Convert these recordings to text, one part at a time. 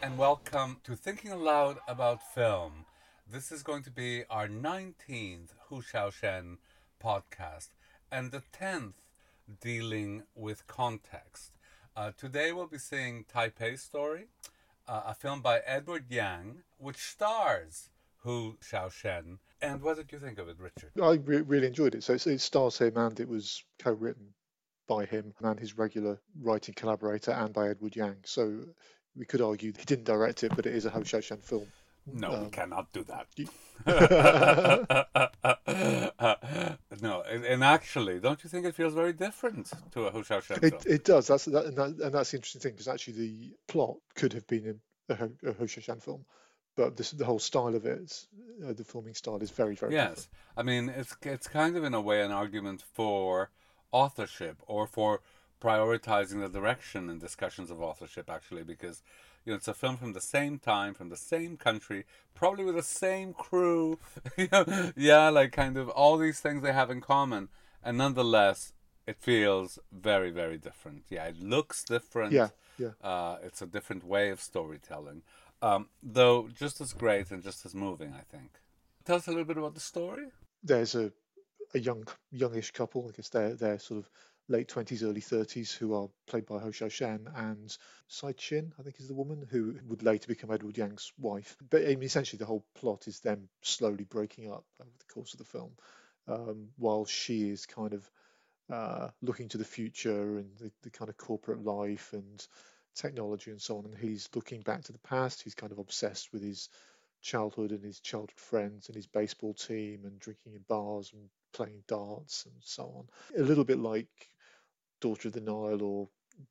And welcome to Thinking Aloud About Film. This is going to be our 19th Hou Hsiao-hsien podcast and the 10th dealing with context. Uh, today we'll be seeing Taipei Story, uh, a film by Edward Yang, which stars Hou Hsiao-hsien. And what did you think of it, Richard? I re- really enjoyed it. So it stars him and it was co-written by him and his regular writing collaborator and by Edward Yang. So we could argue he didn't direct it, but it is a Hou Hsiao-hsien film. No, um, we cannot do that. no, and actually, don't you think it feels very different to a Hou Hsiao-hsien it, it, does. That's that, and, that, and, that's the interesting thing because actually the plot could have been a, a, Hou Hsiao-hsien film, but this, the whole style of it, uh, the filming style, is very very. Yes, different. I mean it's it's kind of in a way an argument for authorship or for prioritizing the direction in discussions of authorship actually because you know it's a film from the same time from the same country probably with the same crew yeah like kind of all these things they have in common. And nonetheless it feels very very different. Yeah it looks different. Yeah yeah. Uh, it's a different way of storytelling. Um, though just as great and just as moving i think. Tell us a little bit about the story. There's a a young youngish couple i guess they're they're sort of late 20s, early 30s, who are played by Hou Hsiao-hsien, and Tsai Chin, I think is the woman, who would later become Edward Yang's wife. But I mean, essentially, the whole plot is them slowly breaking up over the course of the film, um, while she is kind of uh, looking to the future and the, the kind of corporate life and technology and so on. And he's looking back to the past. He's kind of obsessed with his childhood and his childhood friends and his baseball team and drinking in bars and playing darts and so on. A little bit like Daughter of the Nile or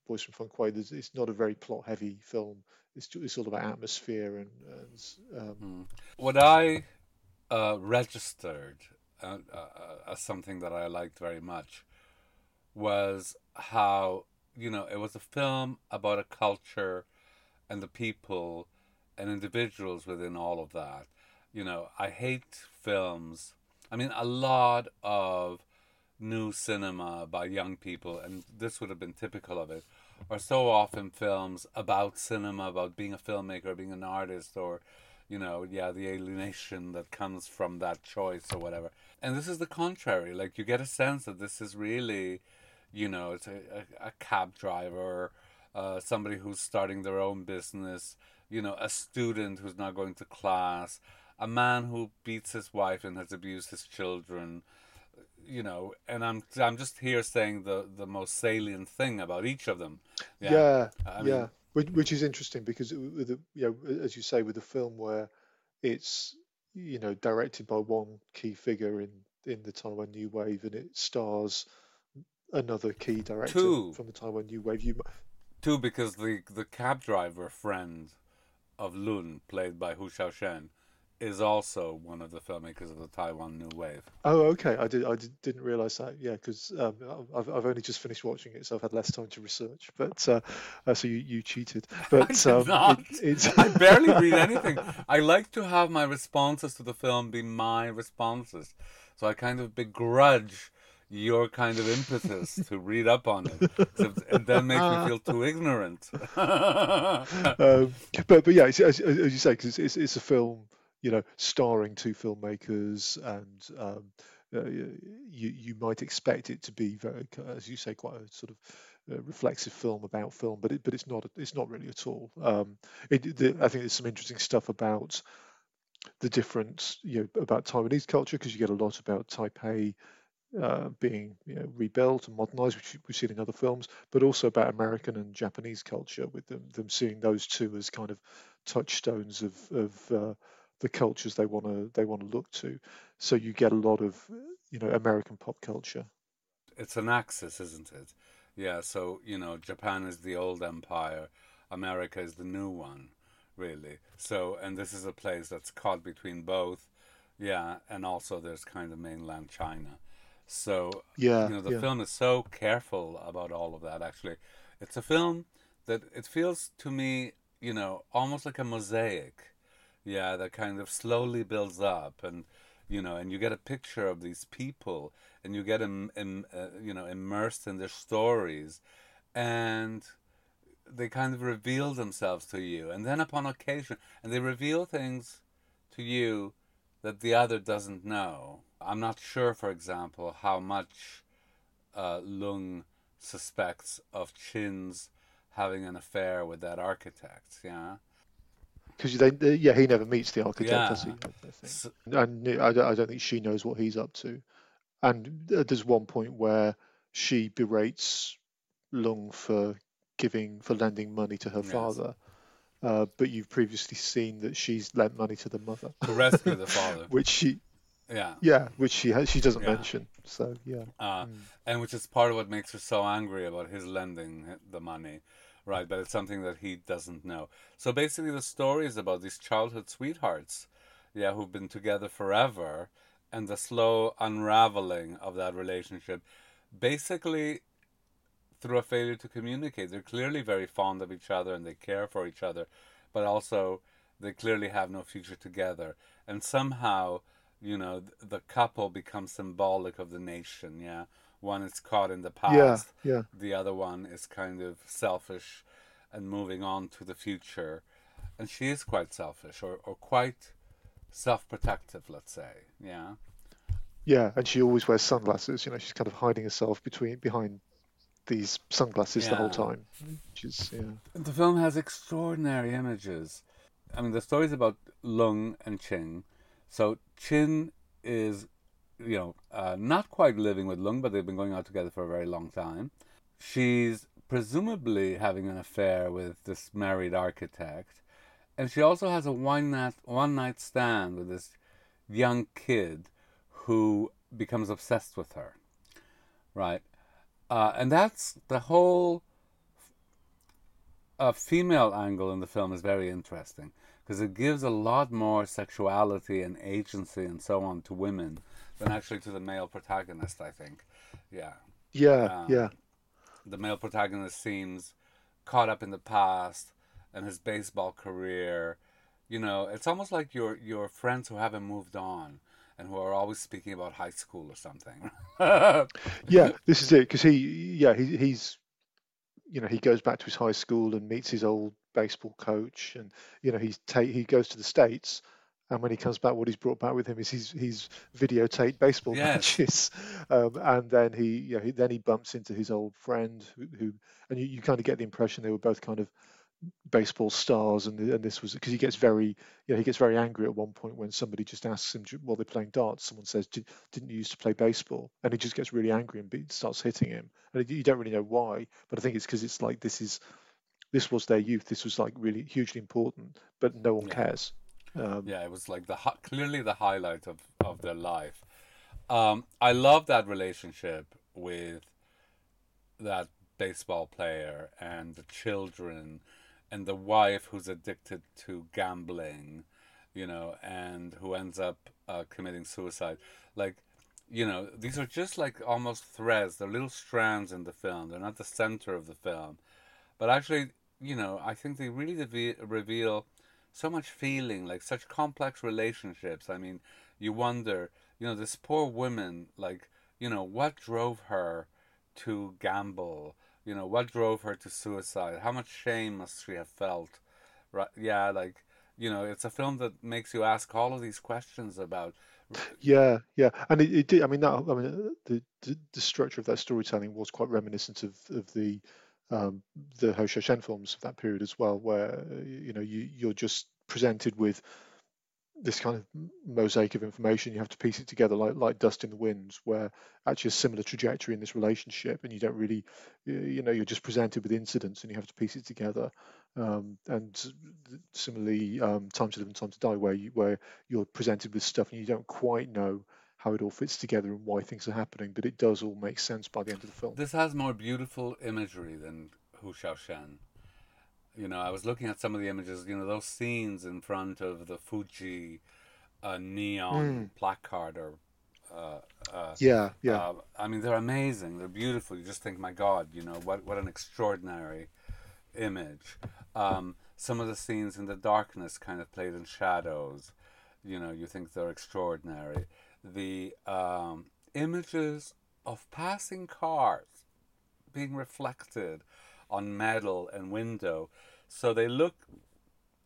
Boys from Fengkuei, it's not a very plot heavy film. It's, it's all about atmosphere and. and um... mm. What I uh, registered uh, uh, as something that I liked very much was how, you know, it was a film about a culture and the people and individuals within all of that. You know, I hate films. I mean, a lot of new cinema by young people, and this would have been typical of it, are so often films about cinema, about being a filmmaker, being an artist, or, you know, yeah, the alienation that comes from that choice or whatever. And this is the contrary. Like, you get a sense that this is really, you know, it's a, a, a cab driver, uh, somebody who's starting their own business, you know, a student who's not going to class, a man who beats his wife and has abused his children, you know, and I'm I'm just here saying the the most salient thing about each of them. Yeah, yeah, I mean, yeah. Which, which, is interesting because with the, you know, as you say, with a film where it's you know directed by one key figure in in the Taiwan New Wave and it stars another key director two. from the Taiwan New Wave. You two because the the cab driver friend of Lun, played by Hou Hsiao-hsien, is also one of the filmmakers of the Taiwan New Wave. Oh, okay. I did. I did, not realize that. Yeah, because um, I've, I've only just finished watching it, so I've had less time to research. But uh, uh, so you, you cheated. But I, um, it, I barely read anything. I like to have my responses to the film be my responses, so I kind of begrudge your kind of impetus to read up on it. So it then makes me feel too ignorant. um, but but yeah, as, as, you say, because it's, it's, it's a film you know, starring two filmmakers, and um, uh, you you might expect it to be very, as you say, quite a sort of uh, reflexive film about film, but it, but it's not it's not really at all. Um, it, the, I think there's some interesting stuff about the different you know about Taiwanese culture because you get a lot about Taipei uh, being you know, rebuilt and modernized, which we've seen in other films, but also about American and Japanese culture, with them them seeing those two as kind of touchstones of of uh, the cultures they want to they want to look to. So you get a lot of you know American pop culture. It's an axis, isn't it? Yeah. So you know, Japan is the old empire, America is the new one, really. So and this is a place that's caught between both. Yeah, and also there's kind of mainland China. So yeah, you know, the yeah. film is so careful about all of that. Actually, it's a film that it feels to me, you know, almost like a mosaic yeah, that kind of slowly builds up, and you know, and you get a picture of these people, and you get Im, uh, you know immersed in their stories, and they kind of reveal themselves to you, and then upon occasion, and they reveal things to you that the other doesn't know. I'm not sure, for example, how much uh, Lung suspects of Chin's having an affair with that architect. Yeah. Because they, they, yeah, he never meets the architect, Yeah. does he? I. So- and I don't, I don't think she knows what he's up to. And uh, there's one point where she berates Lung for giving for lending money to her Yes. father, uh, but you've previously seen that she's lent money to the mother, to rescue the father. which she Yeah. yeah, which she has, she doesn't Yeah. mention. So yeah, Uh, Mm. And which is part of what makes her so angry about his lending the money, right? But it's something that he doesn't know. So basically, the story is about these childhood sweethearts, yeah, who've been together forever, and the slow unraveling of that relationship, basically through a failure to communicate. They're clearly very fond of each other and they care for each other, but also they clearly have no future together. And somehow, you know, the couple becomes symbolic of the nation, yeah? One is caught in the past, yeah, yeah. the other one is kind of selfish and moving on to the future. And she is quite selfish or, or quite self protective, let's say, yeah? yeah. And she always wears sunglasses. You know, she's kind of hiding herself between behind these sunglasses the whole time. Which is yeah, The film has extraordinary images. I mean, the story's about Lung and Qin. So Qin is, you know, uh, not quite living with Lung, but they've been going out together for a very long time. She's presumably having an affair with this married architect, and she also has a one night one night stand with this young kid who becomes obsessed with her. Right, uh, and that's the whole a female angle in the film is very interesting because it gives a lot more sexuality and agency and so on to women than actually to the male protagonist. I think, yeah, yeah, Um, yeah. the male protagonist seems caught up in the past and his baseball career. You know, it's almost like your your friends who haven't moved on and who are always speaking about high school or something. Yeah, this is it because he, yeah, he, he's, you know, he goes back to his high school and meets his old baseball coach, and you know, he's ta- he goes to the states, and when he comes back, what he's brought back with him is his his videotaped baseball Yes. matches, um, and then he, you know, he, then he bumps into his old friend who, who and you, you kind of get the impression they were both kind of baseball stars, and and this was because he gets very, you know, he gets very angry at one point when somebody just asks him while they're playing darts, someone says, "Did- "Didn't you used to play baseball?" and he just gets really angry and be, starts hitting him, and you don't really know why, but I think it's because it's like this is this was their youth, this was like really hugely important, but no one Yeah. cares. Um, Yeah, it was like the clearly the highlight of, of their life. Um, I love that relationship with that baseball player and the children and the wife who's addicted to gambling, you know, and who ends up uh, committing suicide. Like, you know, these are just like almost threads. They're little strands in the film. They're not the center of the film, but actually, you know, I think they really reve- reveal so much feeling, like such complex relationships. I mean, you wonder, you know, this poor woman, like, you know, what drove her to gamble? You know, what drove her to suicide? How much shame must she have felt? Right? Yeah, like, you know, it's a film that makes you ask all of these questions about. Yeah, yeah, and it, it did. I mean, that I mean, the, the the structure of that storytelling was quite reminiscent of of the um, the Hou Hsiao-hsien films of that period as well, where you know you you're just presented with this kind of mosaic of information. You have to piece it together like like dust in the wind, where actually a similar trajectory in this relationship, and you don't really, you know, you're just presented with incidents and you have to piece it together. Um, and similarly, um, Time to Live and Time to Die, where you where you're presented with stuff and you don't quite know how it all fits together and why things are happening, but it does all make sense by the end of the film. This has more beautiful imagery than Hou Hsiao-hsien. You know, I was looking at some of the images, you know, those scenes in front of the Fuji uh, neon placard or. Uh, uh, Yeah, yeah, Uh, I mean, they're amazing. They're beautiful. You just think, my God, you know, what what an extraordinary image. Um, some of the scenes in the darkness, kind of played in shadows. You know, you think they're extraordinary. The um, images of passing cars being reflected on metal and window. So they look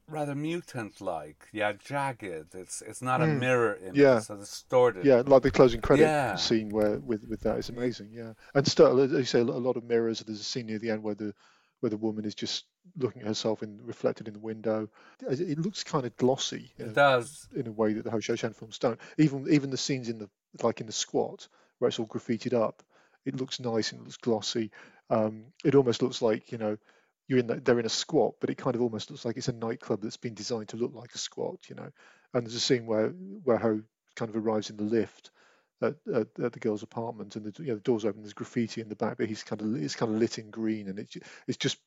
rather mutant-like. Yeah, jagged. It's it's not a Mm. mirror image. Yeah. A distorted. Yeah, like the closing credit Yeah. scene where with with that is amazing. Yeah, and still, as you say, a lot of mirrors. There's a scene near the end where the where the woman is just looking at herself in reflected in the window. It it looks kind of glossy It a, does. in a way that the Hou Shan films don't. Even even the scenes in the like in the squat where it's all graffitied up, it looks nice and it looks glossy. Um, it almost looks like you know you're in the, they're in a squat, but it kind of almost looks like it's a nightclub that's been designed to look like a squat. You know, and there's a scene where where Ho kind of arrives in the lift. At, at, at the girl's apartment, and the, you know, the doors open. There's graffiti in the back, but he's kind of it's kind of lit in green, and it's it's just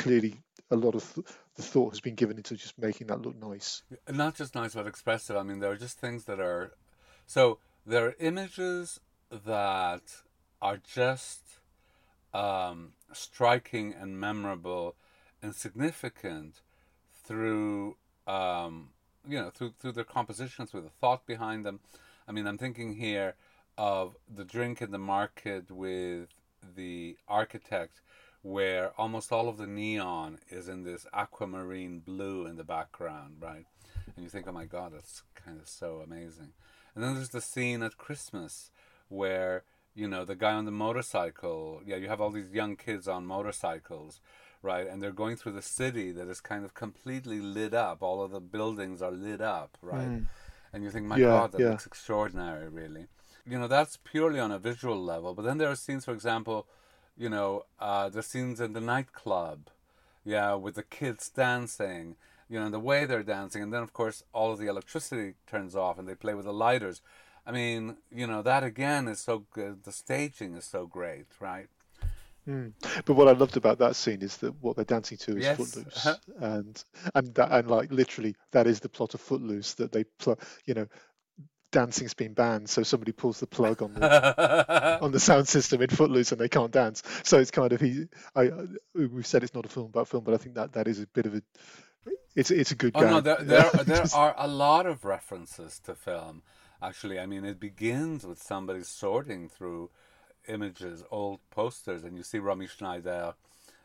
clearly a lot of th- the thought has been given into just making that look nice. not just nice but expressive. I mean, there are just things that are so there are images that are just um, striking and memorable and significant through um, you know through through their compositions, with the thought behind them. I mean, I'm thinking here of the drink in the market with the architect where almost all of the neon is in this aquamarine blue in the background, right? And you think, oh my god, that's kind of so amazing. And then there's the scene at Christmas where, you know, the guy on the motorcycle, yeah, you have all these young kids on motorcycles, right? And they're going through the city that is kind of completely lit up. All of the buildings are lit up, right? Hmm. And you think, my Yeah, god, that yeah. looks extraordinary, really. You know, that's purely on a visual level. But then there are scenes, for example, you know, uh, the scenes in the nightclub, yeah, with the kids dancing, you know, and the way they're dancing, and then of course all of the electricity turns off and they play with the lighters. I mean, you know, that again is so good. The staging is so great, right? Mm. But what I loved about that scene is that what they're dancing to is Yes. Footloose, and and that and like literally that is the plot of Footloose that they pl- you know dancing's been banned, so somebody pulls the plug on the on the sound system in Footloose and they can't dance. So it's kind of he. I we've said it's not a film about film, but I think that that is a bit of a. It's it's a good. Oh no, there there, there are a lot of references to film. Actually, I mean, it begins with somebody sorting through images, old posters, and you see Romy Schneider,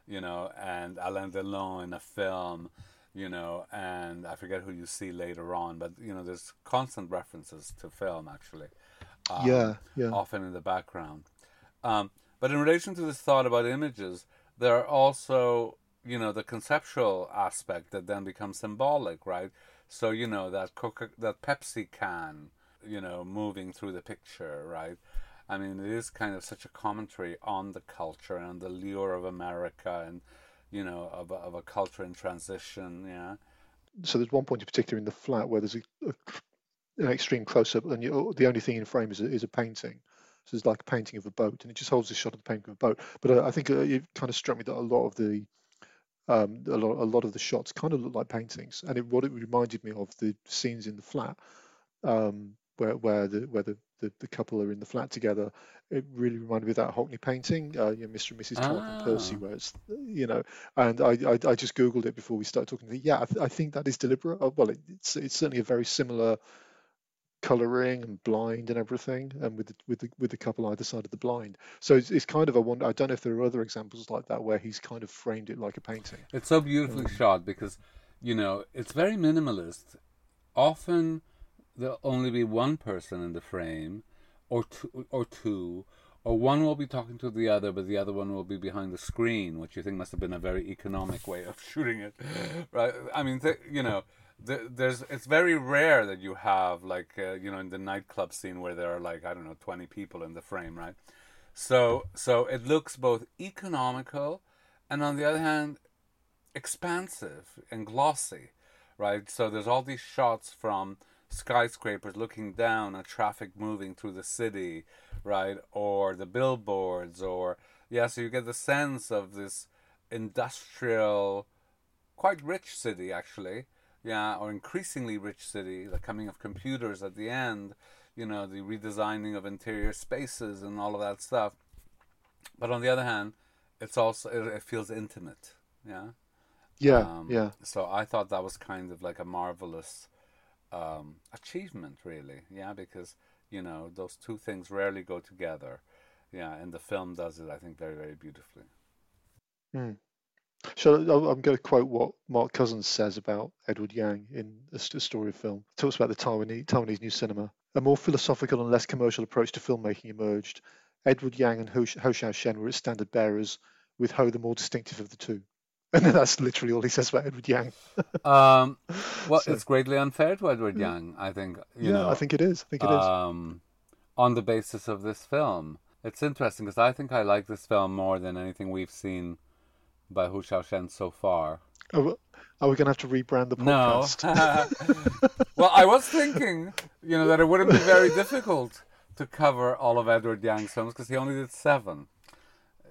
you know, and Alain Delon in a film, you know, and I forget who you see later on, but you know, there's constant references to film actually. Um, yeah, yeah. often in the background. Um, but in relation to this thought about images, there are also, you know, the conceptual aspect that then becomes symbolic, right? So you know that Coca, that Pepsi can, you know, moving through the picture, right? I mean, it is kind of such a commentary on the culture and the lure of America and, you know, of a, of a culture in transition. Yeah. so there's one point in particular in the flat where there's a, a an extreme close up, and you, the only thing in frame is a, is a painting. So it's like a painting of a boat, and it just holds a shot of the painting of a boat. But I, I think uh, it kind of struck me that a lot of the um, a lot, a lot of the shots kind of look like paintings, and it, what it reminded me of the scenes in the flat, um, where where the where the, the, the couple are in the flat together. It really reminded me of that Hockney painting, uh, you know, Mr. and Mrs. Clark and Percy, Ah. where it's you know, and I, I I just googled it before we started talking. Yeah, I, th- I think that is deliberate. Uh, Well, it, it's it's certainly a very similar coloring and blind and everything, and with the, with the with the couple either side of the blind. So it's, it's kind of a wonder. I don't know if there are other examples like that where he's kind of framed it like a painting. It's so beautifully shot because, you know, it's very minimalist. Often there'll only be one person in the frame, or two, or two, or one will be talking to the other, but the other one will be behind the screen, which you think must have been a very economic way of shooting it, right? I mean, th- you know. th- There's it's very rare that you have like uh, you know in the nightclub scene where there are like I don't know twenty people in the frame right, so so it looks both economical, and on the other hand, expansive and glossy, right? So there's all these shots from skyscrapers looking down at traffic moving through the city, right? Or the billboards, or yeah, so you get the sense of this industrial, quite rich city actually, yeah, or increasingly rich city, the coming of computers at the end, you know, the redesigning of interior spaces and all of that stuff. But on the other hand, it's also it, it feels intimate, yeah. Yeah, Um, yeah. So I thought that was kind of like a marvelous um, achievement, really. Yeah, because you know those two things rarely go together. Yeah, and the film does it, I think, very, very beautifully. Mm. So I'm going to quote what Mark Cousins says about Edward Yang in A Story of Film. Talks about the Taiwanese, Taiwanese new cinema. A more philosophical and less commercial approach to filmmaking emerged. Edward Yang and Hou Hsiao-hsien were its standard bearers, with Hou the more distinctive of the two. And that's literally all he says about Edward Yang. um, well, so, it's greatly unfair to Edward Yang, I think. yeah, know, I think it is. I think it um, is. On the basis of this film. It's interesting because I think I like this film more than anything we've seen by Hou Hsiao-hsien so far. Oh, are we going to have to rebrand the podcast? No. well, I was thinking, you know, that it wouldn't be very difficult to cover all of Edward Yang's films because he only did seven.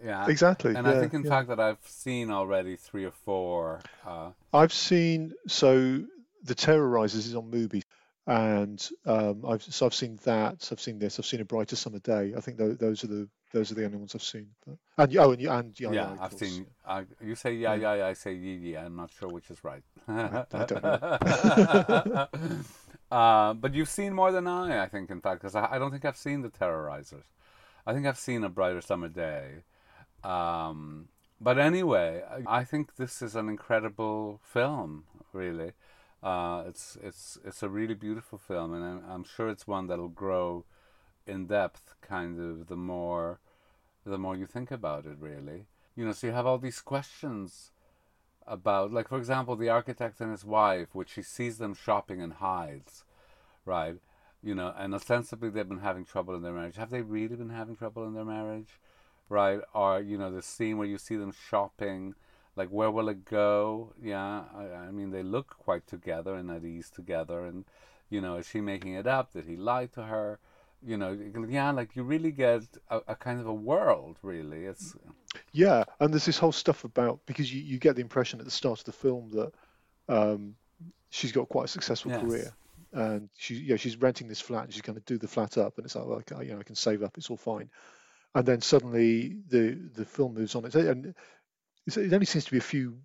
Yeah, exactly. And yeah, I think, in yeah. fact, that I've seen already three or four. Uh, I've seen so the Terrorizers is on Mubi, and um, I've so I've seen that. I've seen this. I've seen a brighter summer day. I think th- those are the those are the only ones I've seen. But, and oh, and, and yeah, yeah, I've seen. Uh, you say yeah, yeah, yeah, I say yeah, yeah. I'm not sure which is right. I, I don't know. uh, but you've seen more than I, I think, in fact, because I, I, don't think I've seen the Terrorizers. I think I've seen a brighter summer day. Um, but anyway, I think this is an incredible film. Really, uh, it's it's it's a really beautiful film, and I'm, I'm sure it's one that'll grow in depth, kind of the more the more you think about it. Really, you know. So you have all these questions about, like for example, the architect and his wife, which he sees them shopping and hides, right? You know, and ostensibly they've been having trouble in their marriage. Have they really been having trouble in their marriage? Right? Or you know the scene where you see them shopping, like where will it go? Yeah, I, I mean they look quite together and at ease together, and you know is she making it up? Did he lie to her? You know, yeah, like you really get a, a kind of a world, really. It's yeah, and there's this whole stuff about because you, you get the impression at the start of the film that um, she's got quite a successful yes. career and she yeah she's renting this flat and she's going to do the flat up and it's like well, okay, you know I can save up it's all fine and then suddenly the the film moves on. and it only seems to be a few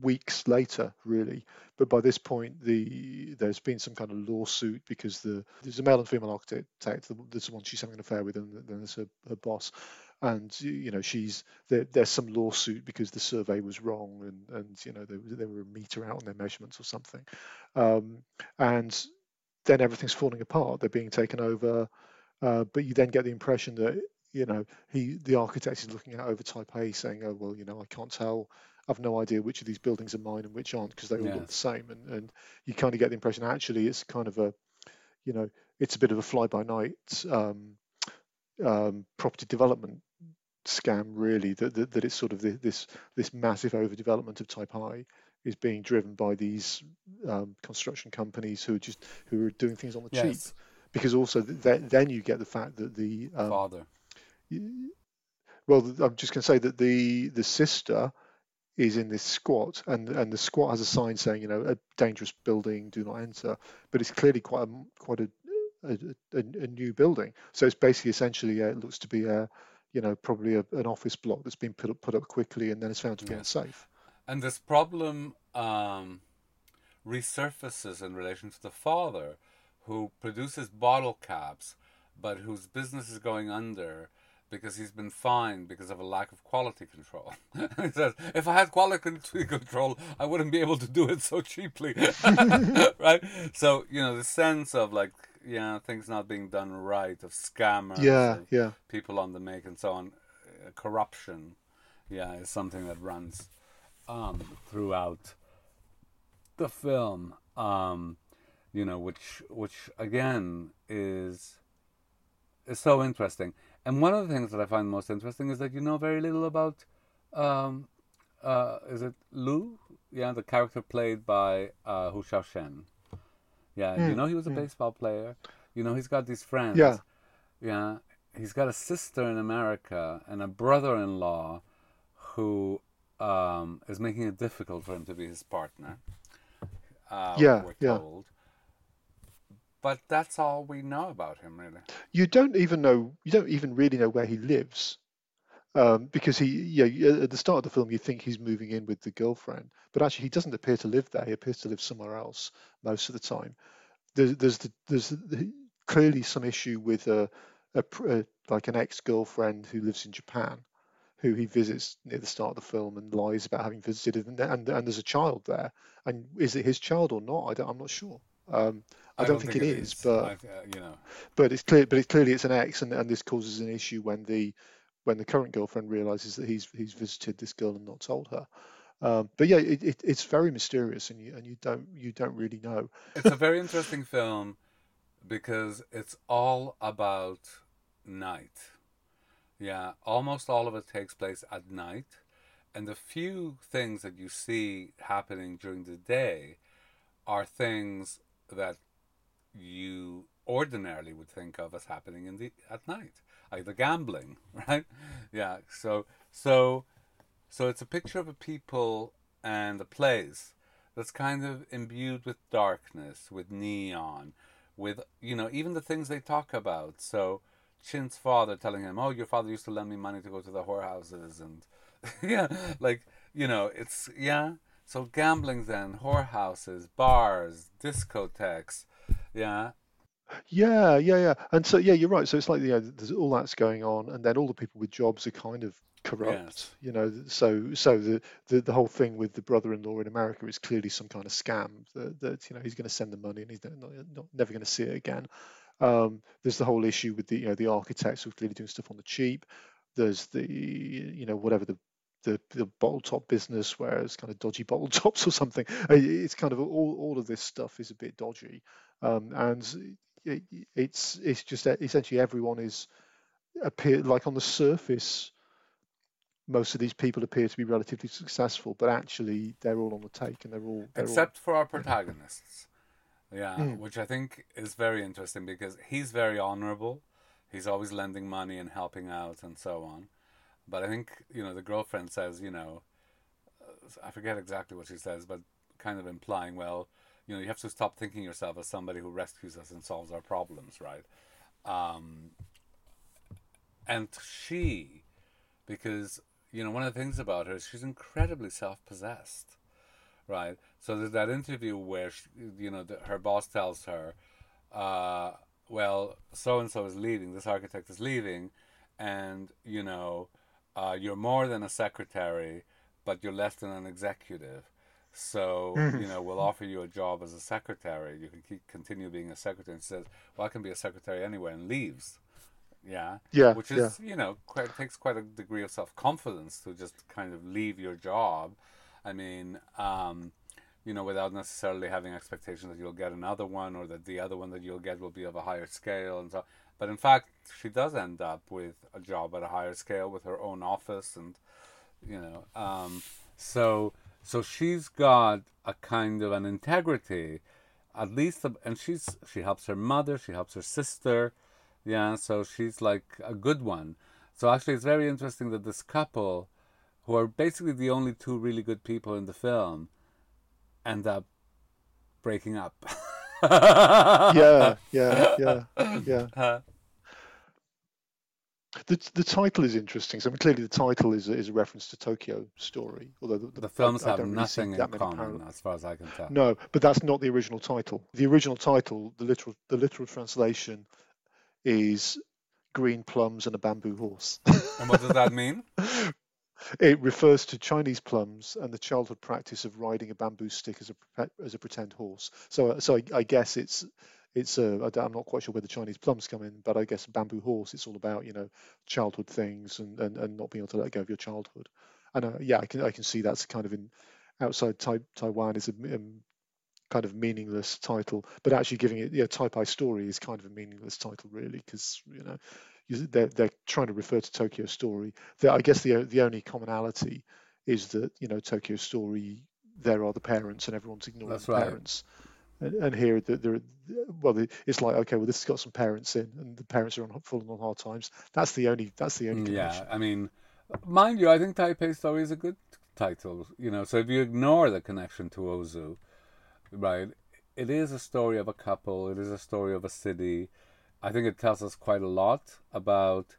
weeks later, really. But by this point, the there's been some kind of lawsuit because the there's a male and female architect. There's the one she's having an affair with, and then there's her, her boss. And you know she's there, there's some lawsuit because the survey was wrong, and and you know there were a meter out on their measurements or something. Um, and then everything's falling apart. They're being taken over. Uh, but you then get the impression that you know, he the architect is looking at over Taipei, saying, "Oh well, you know, I can't tell. I've no idea which of these buildings are mine and which aren't because they all yes. look the same." And and you kind of get the impression actually it's kind of a, you know, it's a bit of a fly by night um, um, property development scam, really. That, that that it's sort of this this massive overdevelopment of Taipei is being driven by these um, construction companies who are just who are doing things on the yes. cheap because also th- then you get the fact that the um, father well, I'm just going to say that the the sister is in this squat, and and the squat has a sign saying, you know, a dangerous building, do not enter. But it's clearly quite a quite a a, a, a new building. So it's basically essentially uh, it looks to be a you know probably a, an office block that's been put up put up quickly and then it's found to be yes. unsafe. And this problem um, resurfaces in relation to the father, who produces bottle caps, but whose business is going under because he's been fined because of a lack of quality control. he says, if I had quality control, I wouldn't be able to do it so cheaply. right? So, you know, the sense of like, yeah, things not being done right, of scammers, yeah, yeah. people on the make and so on, uh, corruption, yeah, is something that runs um, throughout the film. Um, you know, which which again is is so interesting. And one of the things that I find most interesting is that you know very little about, um, uh, is it Lu? Yeah, the character played by uh, Hou Hsiao-hsien. Yeah, mm, you know he was a mm. baseball player. You know he's got these friends. Yeah. Yeah, he's got a sister in America and a brother-in-law who um, is making it difficult for him to be his partner. Uh, yeah, yeah. Told but that's all we know about him, really. You don't even know. You don't even really know where he lives, um, because he, yeah, at the start of the film, you think he's moving in with the girlfriend, but actually, he doesn't appear to live there. He appears to live somewhere else most of the time. There's, there's, the, there's the, clearly some issue with a, a, a like an ex-girlfriend who lives in Japan, who he visits near the start of the film and lies about having visited, and and, and there's a child there, and is it his child or not? I I'm not sure. Um, I, I don't, think, think it is, is, but uh, you know, but it's clear, but it's clearly it's an ex, and, and this causes an issue when the when the current girlfriend realizes that he's he's visited this girl and not told her. Um, but yeah, it, it, it's very mysterious, and you and you don't you don't really know. It's a very interesting film because it's all about night. Yeah, almost all of it takes place at night, and the few things that you see happening during the day are things that you ordinarily would think of as happening in the at night, either gambling, right? Yeah, so so so it's a picture of a people and a place that's kind of imbued with darkness, with neon, with you know even the things they talk about. So Chin's father telling him, "Oh, your father used to lend me money to go to the whorehouses," and yeah, like you know, it's yeah. So gambling then, whorehouses, bars, discotheques, yeah. Yeah, yeah, yeah. And so yeah, you're right. So it's like yeah, there's all that's going on, and then all the people with jobs are kind of corrupt. Yes. You know, so so the, the the whole thing with the brother-in-law in America is clearly some kind of scam. That, that you know he's going to send the money and he's not, not never going to see it again. Um, there's the whole issue with the you know the architects who are clearly doing stuff on the cheap. There's the you know whatever the the, the bottle top business where it's kind of dodgy bottle tops or something. It's kind of all, all of this stuff is a bit dodgy, um, and it, it's it's just essentially everyone is appear like on the surface most of these people appear to be relatively successful, but actually they're all on the take and they're all they're except all... for our protagonists. Yeah, mm. which I think is very interesting because he's very honorable. He's always lending money and helping out and so on. But I think you know the girlfriend says, you know, I forget exactly what she says, but kind of implying, well, you know, you have to stop thinking yourself as somebody who rescues us and solves our problems, right? Um, and she, because you know, one of the things about her is she's incredibly self-possessed, right? So there's that interview where, she, you know, the, her boss tells her, uh, well, so and so is leaving, this architect is leaving, and you know, uh, you're more than a secretary, but you're less than an executive. So mm-hmm. you know, we'll offer you a job as a secretary. You can keep continue being a secretary. And she says, "Well, I can be a secretary anywhere," and leaves. Yeah. Yeah. Which is, yeah. you know, quite takes quite a degree of self confidence to just kind of leave your job. I mean, um, you know, without necessarily having expectations that you'll get another one or that the other one that you'll get will be of a higher scale and so. But in fact, she does end up with a job at a higher scale with her own office and, you know, um, so so she's got a kind of an integrity, at least, and she's she helps her mother, she helps her sister yeah, so she's like a good one. So actually, it's very interesting that this couple, who are basically the only two really good people in the film, end up breaking up. yeah, yeah, yeah, yeah. Uh, the the title is interesting. So I mean, clearly the title is is a reference to Tokyo Story, although the, the, the films I, have I nothing really in common, parallels. as far as I can tell. No, but that's not the original title. The original title, the literal the literal translation, is green plums and a bamboo horse. and what does that mean? it refers to Chinese plums and the childhood practice of riding a bamboo stick as a as a pretend horse. So, so I, I guess it's it's a, I'm not quite sure where the Chinese plums come in, but I guess bamboo horse. It's all about you know childhood things and, and, and not being able to let go of your childhood. And uh, yeah, I can I can see that's kind of in outside tai, Taiwan is a um, kind of meaningless title, but actually giving it, yeah, Taipei Story is kind of a meaningless title, really, because you know they're they're trying to refer to Tokyo Story. I guess the the only commonality is that you know Tokyo Story there are the parents and everyone's ignoring That's the right. parents. And, and here, there, well, it's like okay, well, this has got some parents in, and the parents are on falling on hard times. That's the only. That's the only. Mm, yeah, I mean, mind you, I think Taipei Story is a good title. You know, so if you ignore the connection to Ozu, right? It is a story of a couple. It is a story of a city. I think it tells us quite a lot about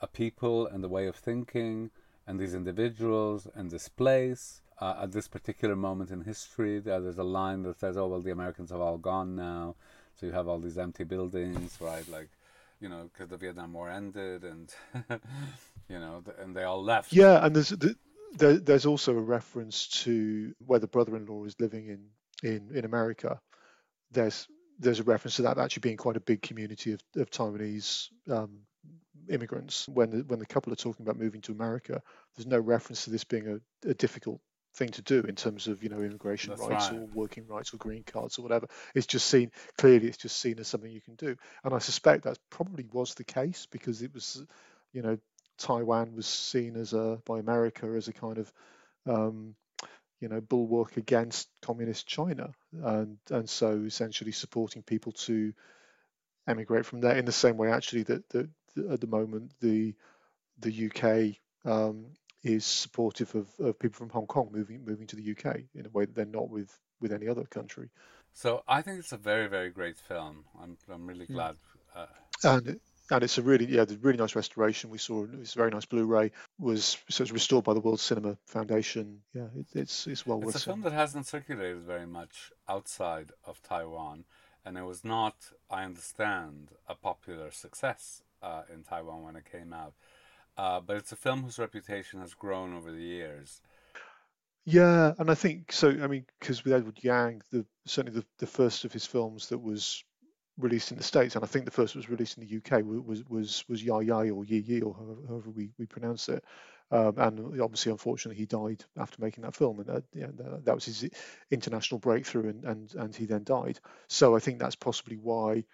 a people and the way of thinking and these individuals and this place. Uh, at this particular moment in history, there's a line that says, "Oh well, the Americans have all gone now." So you have all these empty buildings, right? Like, you know, because the Vietnam War ended, and you know, and they all left. Yeah, and there's there, there's also a reference to where the brother-in-law is living in in in America. There's there's a reference to that actually being quite a big community of, of Taiwanese um, immigrants. When the, when the couple are talking about moving to America, there's no reference to this being a, a difficult thing to do in terms of you know immigration That's rights right. or working rights or green cards or whatever. It's just seen clearly. It's just seen as something you can do, and I suspect that probably was the case because it was, you know, Taiwan was seen as a by America as a kind of um, you know bulwark against communist China, and and so essentially supporting people to emigrate from there in the same way actually that, that, at the moment the the UK um, is supportive of, of people from Hong Kong moving moving to the UK in a way that they're not with with any other country. So I think it's a very very great film. I'm I'm really Hmm. glad. Uh, And and it's a really yeah, the really nice restoration we saw. It's a very nice Blu-ray. Was so it's restored by the World Cinema Foundation. Yeah, it, it's it's well It's worth It's a film that hasn't circulated very much outside of Taiwan, and it was not, I understand, a popular success uh, in Taiwan when it came out. Uh, but it's a film whose reputation has grown over the years. Yeah, and I think so. I mean, because with Edward Yang, the certainly the, the first of his films that was released in the States, and I think the first was released in the UK was was was Ya Ya or Yi Yi or however, we, we pronounce it. Um, and obviously, unfortunately, he died after making that film, and that, yeah, that, was his international breakthrough, and, and and he then died. So I think that's possibly why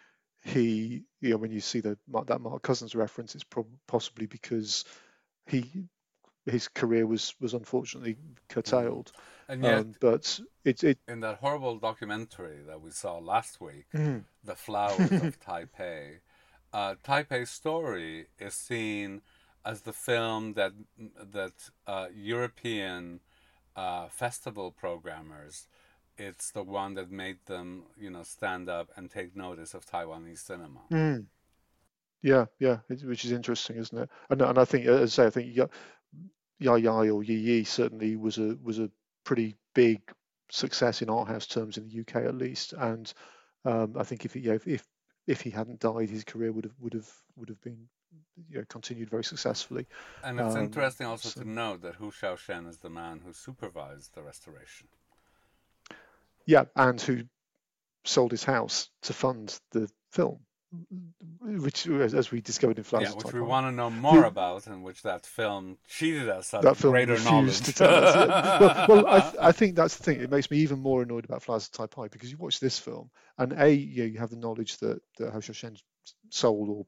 he, you know, when you see the that Mark Cousins reference, it's prob- possibly because he his career was was unfortunately curtailed. And yet, Um, but it it in that horrible documentary that we saw last week, mm, The Flowers of Taipei, uh, Taipei's story is seen as the film that that uh, European uh, festival programmers. It's the one that made them, you know, stand up and take notice of Taiwanese cinema. mm, yeah yeah, which is interesting, isn't it? And and I think as I say, I think Ya Ya Ya or Yi Yi certainly was a was a pretty big success in art house terms in the UK at least. And um, I think if he, yeah, if, if if he hadn't died, his career would have would have would have been you know, continued very successfully. And it's Um, interesting also so- to note that Hou Hsiao-hsien is the man who supervised the restoration. Yeah, and who sold his house to fund the film, which, as, we discovered in Flowers yeah, which we R, want to know more about, and which that film cheated us out that of film greater knowledge. to tell us. Yeah. Well, well I, th- I think that's the thing. It makes me even more annoyed about Flowers of Taipei because you watch this film, and a you, know, you have the knowledge that that Ho Shen sold or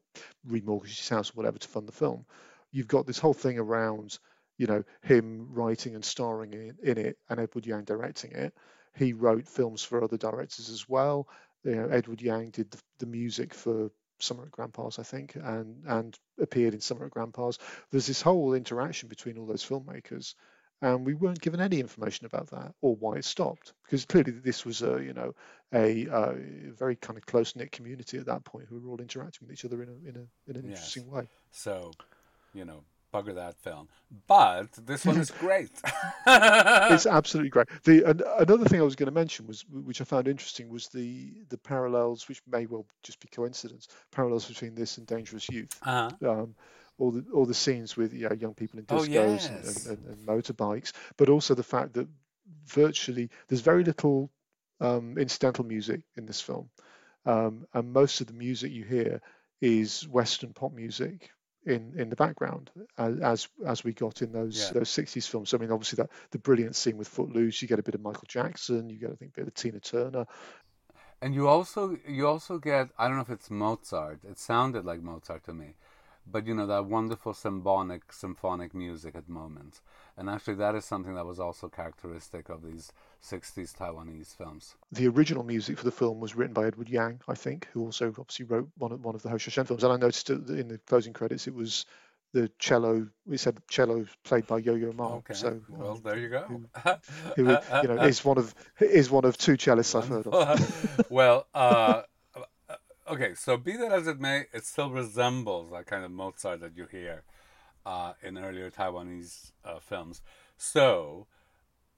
remortgaged his house or whatever to fund the film. You've got this whole thing around, you know, him writing and starring in, in it, and Edward Yang directing it. He wrote films for other directors as well. You know, Edward Yang did the, the music for Summer at Grandpa's, I think, and and appeared in Summer at Grandpa's. There's this whole interaction between all those filmmakers, and we weren't given any information about that or why it stopped because clearly this was a you know a, uh very kind of close knit community at that point who were all interacting with each other in a in a in an Yes. interesting way. So, you know, bugger that film. But this one is great. It's absolutely great. The an, another thing I was going to mention was, which I found interesting, was the the parallels, which may well just be coincidence, parallels between this and Dangerous Youth. uh-huh. um, all the all the scenes with you know, young people in Oh, discos and, yes. and, and, and motorbikes, but also the fact that virtually there's very little um, incidental music in this film, um, and most of the music you hear is Western pop music in in the background as as, as we got in those Yeah. those 60s films. I mean, obviously that the brilliant scene with Footloose, you get a bit of Michael Jackson, you get I think a bit of Tina Turner. And you also you also get I don't know if it's Mozart. It sounded like Mozart to me, but you know that wonderful symphonic symphonic music at moments. And actually, that is something that was also characteristic of these '60s Taiwanese films. the original music for the film was written by Edward Yang, I think, who also obviously wrote one of one of the Ho Shen films. And I noticed in the closing credits it was the cello. We said cello played by Yo-Yo Ma. Okay, So well um, there you go. who you know is one of is one of two cellists I've heard of. well, uh, okay. So be that as it may, it still resembles that kind of Mozart that you hear uh, in earlier Taiwanese uh, films. So,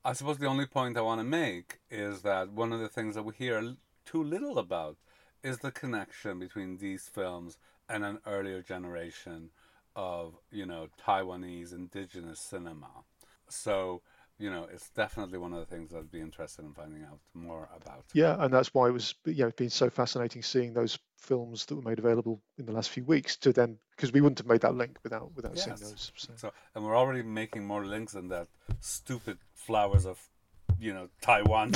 I suppose the only point I want to make is that one of the things that we hear too little about is the connection between these films and an earlier generation of you know Taiwanese indigenous cinema. So you know, it's definitely one of the things I'd be interested in finding out more about. Yeah, and that's why it was, you know, it's been so fascinating seeing those films that were made available in the last few weeks to then, because we wouldn't have made that link without without Yes. seeing those. So. So, and we're already making more links than that stupid flowers of, you know, Taiwan.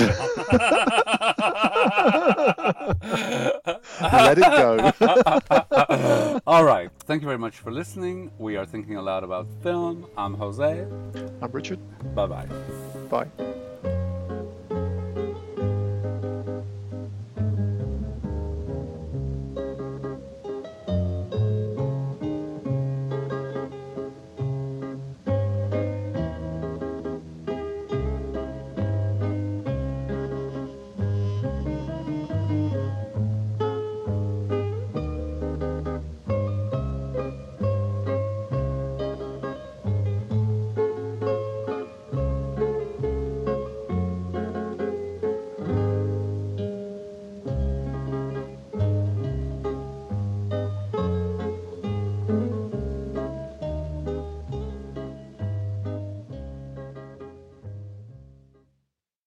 Let it go. All right. Thank you very much for listening. We are thinking a lot about film. I'm Jose. I'm Richard. Bye bye. Bye.